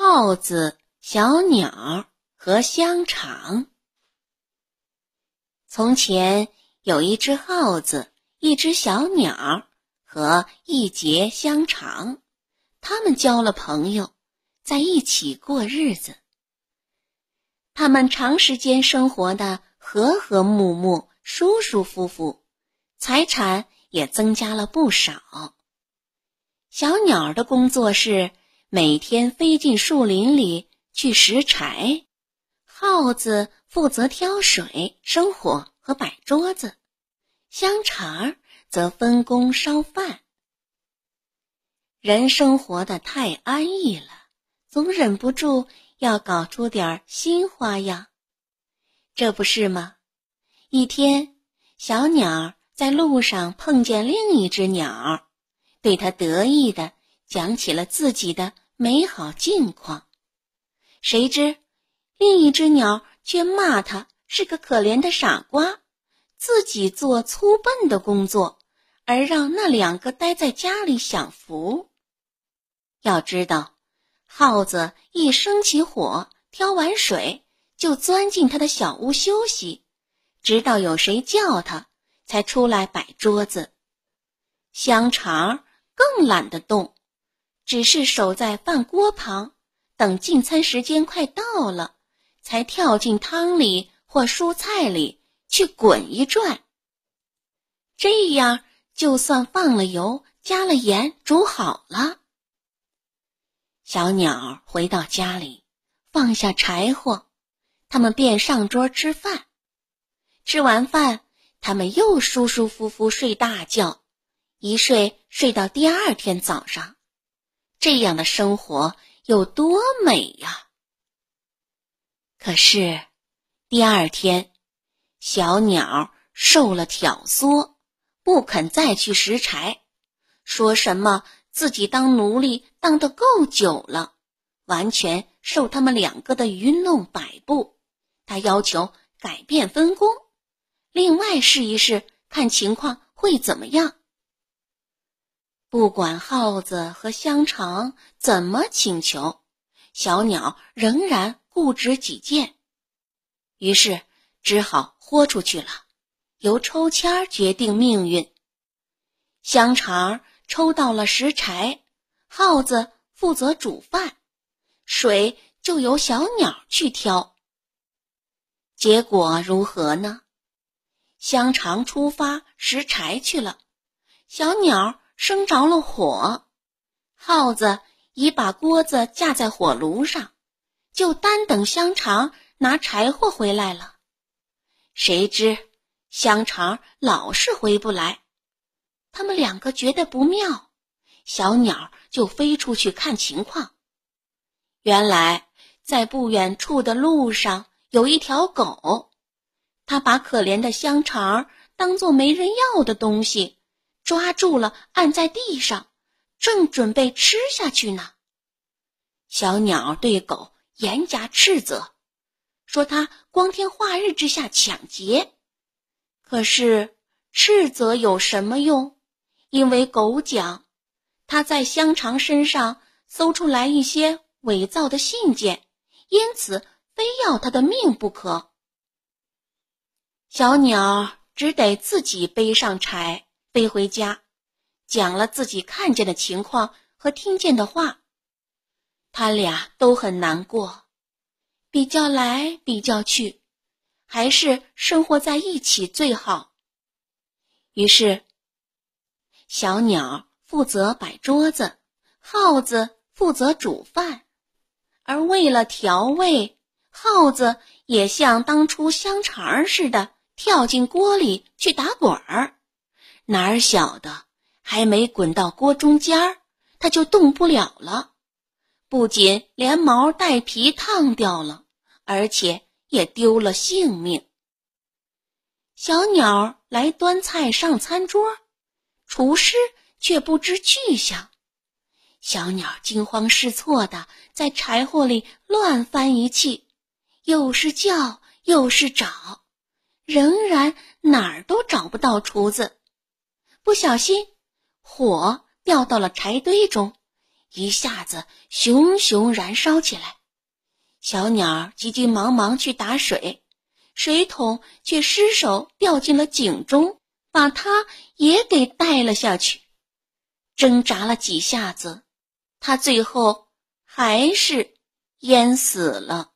耗子、小鸟和香肠。从前有一只耗子，一只小鸟和一节香肠，他们交了朋友，在一起过日子。他们长时间生活的和和睦睦、舒舒服服，财产也增加了不少。小鸟的工作是。每天飞进树林里去拾柴，耗子负责挑水、生火和摆桌子，香肠则分工烧饭。人生活的太安逸了，总忍不住要搞出点新花样，这不是吗？一天，小鸟在路上碰见另一只鸟，对它得意的。讲起了自己的美好境况，谁知另一只鸟却骂他是个可怜的傻瓜，自己做粗笨的工作，而让那两个待在家里享福。要知道，耗子一生起火，挑完水就钻进他的小屋休息，直到有谁叫他，才出来摆桌子。香肠更懒得动。只是守在饭锅旁，等进餐时间快到了，才跳进汤里或蔬菜里去滚一转。这样就算放了油、加了盐，煮好了。小鸟回到家里，放下柴火，他们便上桌吃饭。吃完饭，他们又舒舒服服睡大觉，一睡睡到第二天早上。这样的生活有多美呀！可是第二天，小鸟受了挑唆，不肯再去拾柴，说什么自己当奴隶当得够久了，完全受他们两个的愚弄摆布。他要求改变分工，另外试一试，看情况会怎么样。不管耗子和香肠怎么请求，小鸟仍然固执己见，于是只好豁出去了，由抽签决定命运。香肠抽到了拾柴，耗子负责煮饭，水就由小鸟去挑。结果如何呢？香肠出发拾柴去了，小鸟。生着了火，耗子已把锅子架在火炉上，就单等香肠拿柴火回来了。谁知香肠老是回不来，他们两个觉得不妙，小鸟就飞出去看情况。原来在不远处的路上有一条狗，它把可怜的香肠当做没人要的东西。抓住了，按在地上，正准备吃下去呢。小鸟对狗严加斥责，说它光天化日之下抢劫。可是斥责有什么用？因为狗讲，它在香肠身上搜出来一些伪造的信件，因此非要它的命不可。小鸟只得自己背上柴。飞回家，讲了自己看见的情况和听见的话。他俩都很难过，比较来比较去，还是生活在一起最好。于是，小鸟负责摆桌子，耗子负责煮饭，而为了调味，耗子也像当初香肠似的跳进锅里去打滚儿。哪儿晓得，还没滚到锅中间儿，它就动不了了，不仅连毛带皮烫掉了，而且也丢了性命。小鸟来端菜上餐桌，厨师却不知去向。小鸟惊慌失措的在柴火里乱翻一气，又是叫又是找，仍然哪儿都找不到厨子。不小心，火掉到了柴堆中，一下子熊熊燃烧起来。小鸟急急忙忙去打水，水桶却失手掉进了井中，把它也给带了下去。挣扎了几下子，它最后还是淹死了。